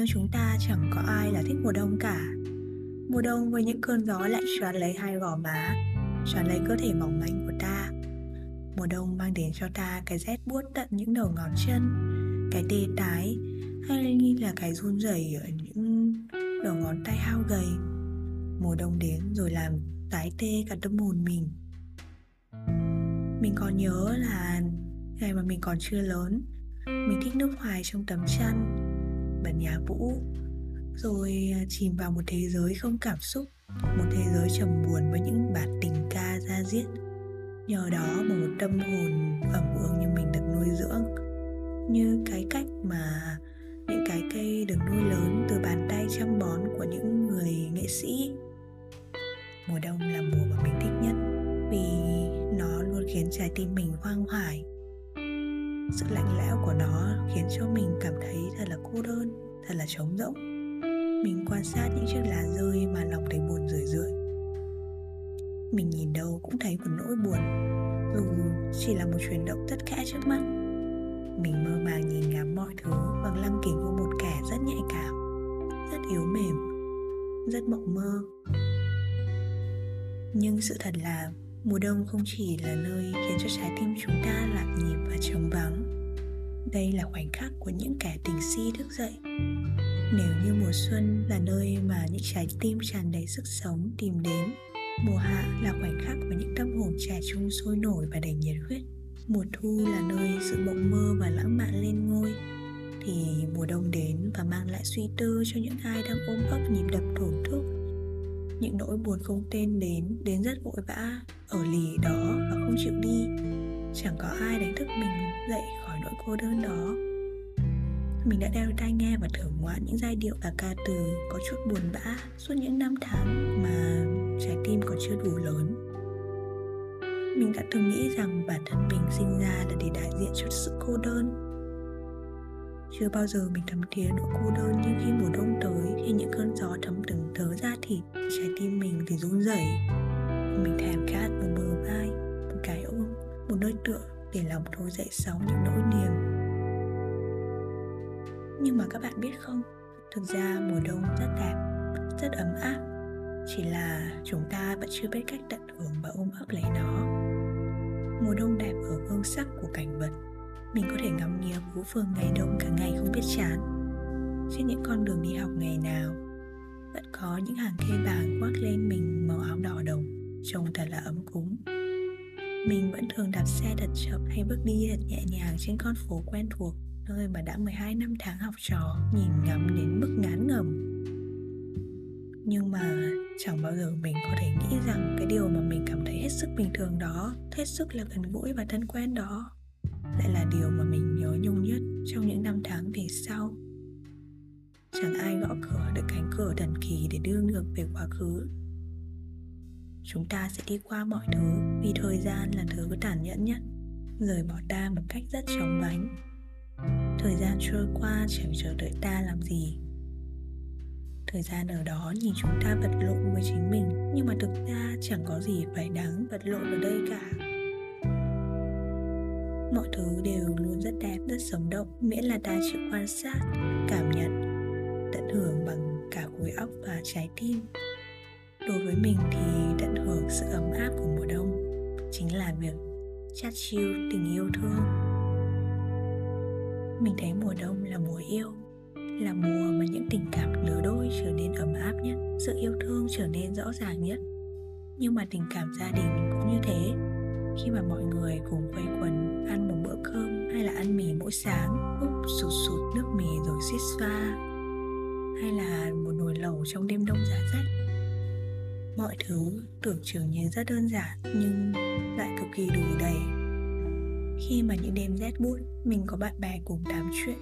như chúng ta chẳng có ai là thích mùa đông cả. Mùa đông với những cơn gió lạnh tràn lấy hai gò má tràn lấy cơ thể mỏng manh của ta. Mùa đông mang đến cho ta cái rét buốt tận những đầu ngón chân, Cái tê tái, Hay như là cái run rẩy ở những đầu ngón tay hao gầy. Mùa đông đến rồi làm tái tê cả tâm hồn mình. Mình còn nhớ là ngày mà mình còn chưa lớn, Mình thích nước hoài trong tấm chăn bản nhà vũ. Rồi à, chìm vào một thế giới không cảm xúc, một thế giới trầm buồn với những bản tình ca ra diết. Nhờ đó mà một tâm hồn ẩm ương như mình được nuôi dưỡng. Như cái cách mà những cái cây được nuôi lớn từ bàn tay chăm bón của những người nghệ sĩ. Mùa đông là mùa mà mình thích nhất vì nó luôn khiến trái tim mình hoang hoải sự lạnh lẽo của nó khiến cho mình cảm thấy thật là cô đơn, thật là trống rỗng. Mình quan sát những chiếc lá rơi mà lòng thấy buồn rười rượi. Mình nhìn đâu cũng thấy một nỗi buồn, dù chỉ là một chuyển động tất khẽ trước mắt. Mình mơ màng nhìn ngắm mọi thứ bằng lăng kính của một kẻ rất nhạy cảm, rất yếu mềm, rất mộng mơ. Nhưng sự thật là, mùa đông không chỉ là nơi khiến cho trái tim chúng ta lạc nhịp và trống vắng đây là khoảnh khắc của những kẻ tình si thức dậy. Nếu như mùa xuân là nơi mà những trái tim tràn đầy sức sống tìm đến, mùa hạ là khoảnh khắc mà những tâm hồn trẻ trung sôi nổi và đầy nhiệt huyết. Mùa thu là nơi sự mộng mơ và lãng mạn lên ngôi. Thì mùa đông đến và mang lại suy tư cho những ai đang ôm ấp nhịp đập thổn thức. Những nỗi buồn không tên đến đến rất vội vã, ở lì đó và không chịu đi chẳng có ai đánh thức mình dậy khỏi nỗi cô đơn đó. Mình đã đeo tai nghe và thưởng ngoạn những giai điệu và ca từ có chút buồn bã suốt những năm tháng mà trái tim còn chưa đủ lớn. Mình đã từng nghĩ rằng bản thân mình sinh ra là để đại diện cho sự cô đơn. Chưa bao giờ mình thấm thía nỗi cô đơn nhưng khi mùa đông tới, khi những cơn gió thấm từng tớ ra thịt, trái tim mình thì run rẩy. Mình thèm khát một bờ vai một nơi tựa để lòng trôi dậy sóng những nỗi niềm. Nhưng mà các bạn biết không, thực ra mùa đông rất đẹp, rất ấm áp. Chỉ là chúng ta vẫn chưa biết cách tận hưởng và ôm ấp lấy nó. Mùa đông đẹp ở hương sắc của cảnh vật. Mình có thể ngắm nghía phố phường ngày đông cả ngày không biết chán. Trên những con đường đi học ngày nào, vẫn có những hàng cây vàng khoác lên mình màu áo đỏ đồng, trông thật là ấm cúng mình vẫn thường đạp xe thật chậm hay bước đi thật nhẹ nhàng trên con phố quen thuộc, nơi mà đã 12 năm tháng học trò, nhìn ngắm đến mức ngán ngẩm. Nhưng mà chẳng bao giờ mình có thể nghĩ rằng cái điều mà mình cảm thấy hết sức bình thường đó, hết sức là gần gũi và thân quen đó, lại là điều mà mình nhớ nhung nhất trong những năm tháng về sau. Chẳng ai gõ cửa được cánh cửa thần kỳ để đưa ngược về quá khứ chúng ta sẽ đi qua mọi thứ, vì thời gian là thứ tàn nhẫn nhất. Rời bỏ ta một cách rất chóng vánh. Thời gian trôi qua, chẳng chờ đợi ta làm gì. Thời gian ở đó nhìn chúng ta vật lộn với chính mình, nhưng mà thực ra chẳng có gì phải đáng vật lộn ở đây cả. Mọi thứ đều luôn rất đẹp, rất sống động, miễn là ta chịu quan sát, cảm nhận, tận hưởng bằng cả khối óc và trái tim đối với mình thì tận hưởng sự ấm áp của mùa đông chính là việc chát chiêu tình yêu thương mình thấy mùa đông là mùa yêu, là mùa mà những tình cảm lứa đôi trở nên ấm áp nhất, sự yêu thương trở nên rõ ràng nhất. Nhưng mà tình cảm gia đình cũng như thế. Khi mà mọi người cùng quây quần, ăn một bữa cơm hay là ăn mì mỗi sáng, úp sụt sụt nước mì rồi xít xoa, hay là một nồi lẩu trong đêm đông giá rét mọi thứ tưởng chừng như rất đơn giản nhưng lại cực kỳ đủ đầy. Khi mà những đêm rét buốt mình có bạn bè cùng tám chuyện.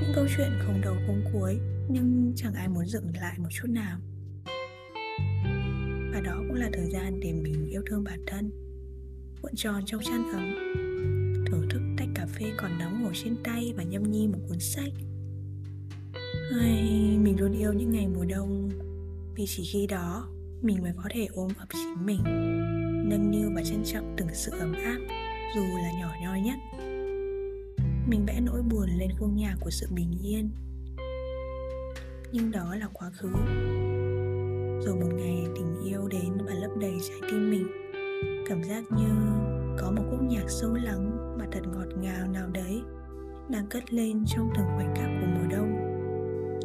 Những câu chuyện không đầu không cuối nhưng chẳng ai muốn dừng lại một chút nào. Và đó cũng là thời gian để mình yêu thương bản thân. Cuộn tròn trong chăn ấm. Thưởng thức tách cà phê còn nóng ngồi trên tay và nhâm nhi một cuốn sách. Ai, mình luôn yêu những ngày mùa đông vì chỉ khi đó mình mới có thể ôm ấp chính mình, nâng niu và trân trọng từng sự ấm áp, dù là nhỏ nhoi nhất. Mình vẽ nỗi buồn lên khung nhà của sự bình yên. Nhưng đó là quá khứ. Rồi một ngày tình yêu đến và lấp đầy trái tim mình. Cảm giác như có một khúc nhạc sâu lắng mà thật ngọt ngào nào đấy đang cất lên trong từng khoảnh khắc của mùa đông,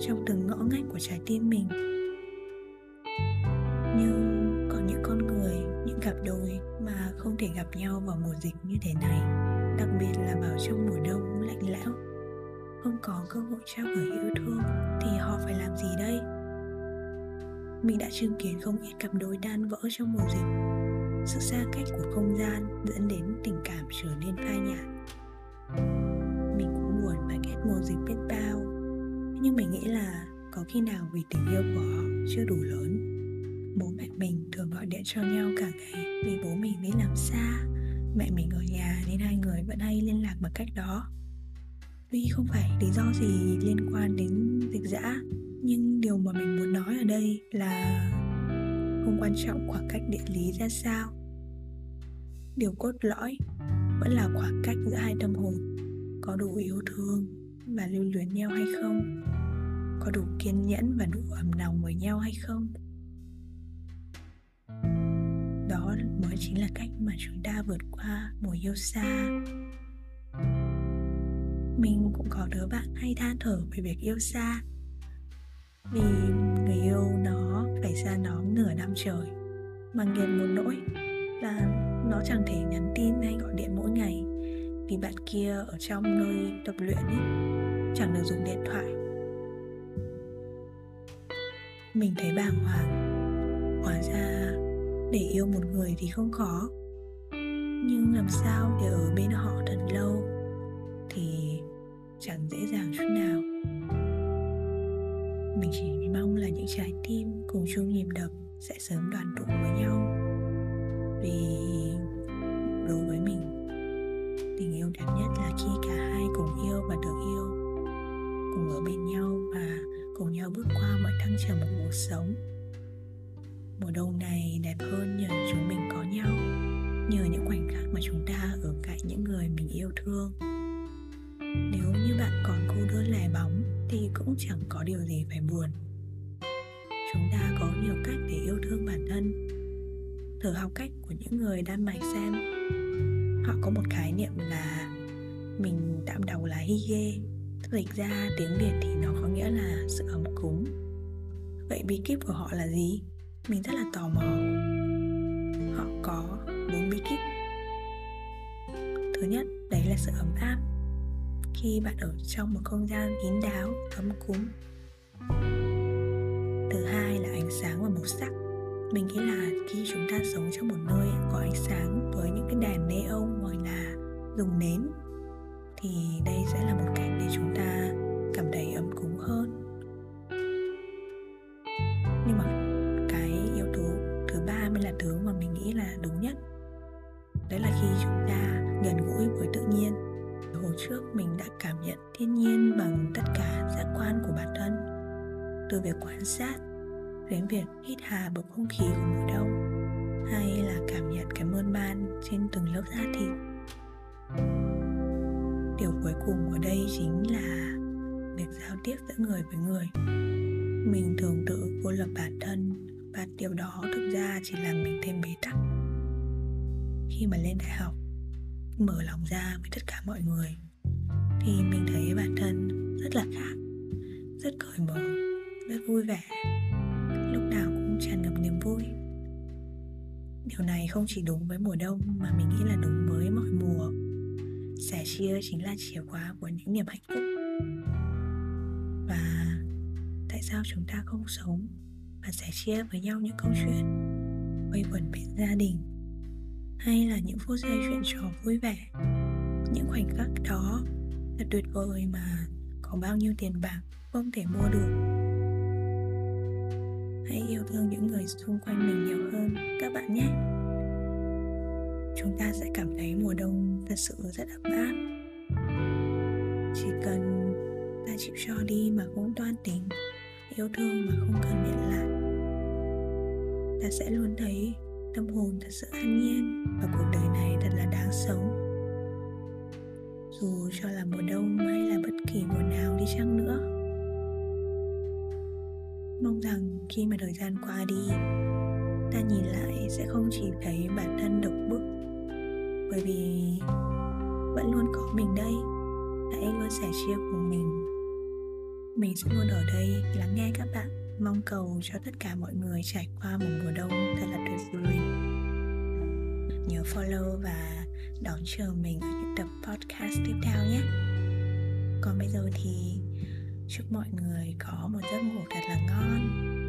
trong từng ngõ ngách của trái tim mình nhưng có những con người, những cặp đôi mà không thể gặp nhau vào mùa dịch như thế này, đặc biệt là vào trong mùa đông lạnh lẽo. Không có cơ hội trao gửi yêu thương thì họ phải làm gì đây? Mình đã chứng kiến không ít cặp đôi đan vỡ trong mùa dịch. Sự xa cách của không gian dẫn đến tình cảm trở nên phai nhạt. Mình cũng buồn và ghét mùa dịch biết bao, nhưng mình nghĩ là có khi nào vì tình yêu của họ chưa đủ lớn bố mẹ mình thường gọi điện cho nhau cả ngày. Vì bố mình đi làm xa, mẹ mình ở nhà nên hai người vẫn hay liên lạc bằng cách đó. Tuy không phải lý do gì liên quan đến dịch giã nhưng điều mà mình muốn nói ở đây là không quan trọng khoảng cách địa lý ra sao. Điều cốt lõi vẫn là khoảng cách giữa hai tâm hồn, có đủ yêu thương và lưu luyến nhau hay không? Có đủ kiên nhẫn và đủ ấm lòng với nhau hay không? Đó mới chính là cách mà chúng ta vượt qua mùa yêu xa. Mình cũng có đứa bạn hay than thở về việc yêu xa, vì người yêu nó phải xa nó nửa năm trời, mà nghiền một nỗi là nó chẳng thể nhắn tin hay gọi điện mỗi ngày, vì bạn kia ở trong nơi tập luyện ấy, chẳng được dùng điện thoại. Mình thấy bàng hoàng, hóa ra để yêu một người thì không khó. Nhưng làm sao để ở bên họ thật lâu thì chẳng dễ dàng chút nào. Mình chỉ mong là những trái tim cùng chung nhịp đập sẽ sớm đoàn tụ với nhau. Vì đối với mình, tình yêu đẹp nhất là khi cả hai cùng yêu và được yêu, cùng ở bên nhau và cùng nhau bước qua mọi thăng trầm của cuộc sống mùa đông này đẹp hơn nhờ chúng mình có nhau, nhờ những khoảnh khắc mà chúng ta ở cạnh những người mình yêu thương. Nếu như bạn còn cô đơn lẻ bóng thì cũng chẳng có điều gì phải buồn. Chúng ta có nhiều cách để yêu thương bản thân. Thử học cách của những người đan mạch xem. Họ có một khái niệm là mình tạm đầu là hygge dịch ra tiếng việt thì nó có nghĩa là sự ấm cúng. Vậy bí kíp của họ là gì? Mình rất là tò mò. Họ có bốn bí kíp. Thứ nhất, đấy là sự ấm áp. Khi bạn ở trong một không gian kín đáo, ấm cúng. Thứ hai là ánh sáng và màu sắc. Mình nghĩ là khi chúng ta sống trong một nơi có ánh sáng với những cái đèn neon hoặc là dùng nến, thì đây sẽ là một cách để chúng ta cảm thấy ấm cúng hơn. Nhất. Đấy là khi chúng ta gần gũi với tự nhiên. Hồi trước mình đã cảm nhận thiên nhiên bằng tất cả giác quan của bản thân, từ việc quan sát đến việc hít hà bầu không khí của mùa đông hay là cảm nhận cái mơn man trên từng lớp da thịt. Điều cuối cùng ở đây chính là việc giao tiếp giữa người với người. Mình thường tự cô lập bản thân và điều đó thực ra chỉ làm mình thêm bế tắc khi mà lên đại học, mở lòng ra với tất cả mọi người, thì mình thấy bản thân rất là khác, rất cởi mở, rất vui vẻ, lúc nào cũng tràn ngập niềm vui. Điều này không chỉ đúng với mùa đông mà mình nghĩ là đúng với mọi mùa. Sẻ chia chính là chìa khóa của những niềm hạnh phúc. Và tại sao chúng ta không sống và sẻ chia với nhau những câu chuyện quây quần bên gia đình hay là những phút giây chuyện trò vui vẻ. Những khoảnh khắc đó thật tuyệt vời mà có bao nhiêu tiền bạc không thể mua được. Hãy yêu thương những người xung quanh mình nhiều hơn các bạn nhé. Chúng ta sẽ cảm thấy mùa đông thật sự rất ấm áp. Chỉ cần ta chịu cho đi mà không toan tính, yêu thương mà không cần nhận lại, ta sẽ luôn thấy tâm hồn thật sự an nhiên và cuộc đời này thật là đáng sống. Dù cho là mùa đông hay là bất kỳ mùa nào đi chăng nữa, mong rằng khi mà thời gian qua đi, ta nhìn lại sẽ không chỉ thấy bản thân độc bức, bởi vì vẫn luôn có mình đây. Hãy luôn sẻ chia cùng mình. Mình sẽ luôn ở đây lắng nghe các bạn mong cầu cho tất cả mọi người trải qua một mùa đông thật là tuyệt vời. Nhớ follow và đón chờ mình ở những tập podcast tiếp theo nhé. Còn bây giờ thì chúc mọi người có một giấc ngủ thật là ngon.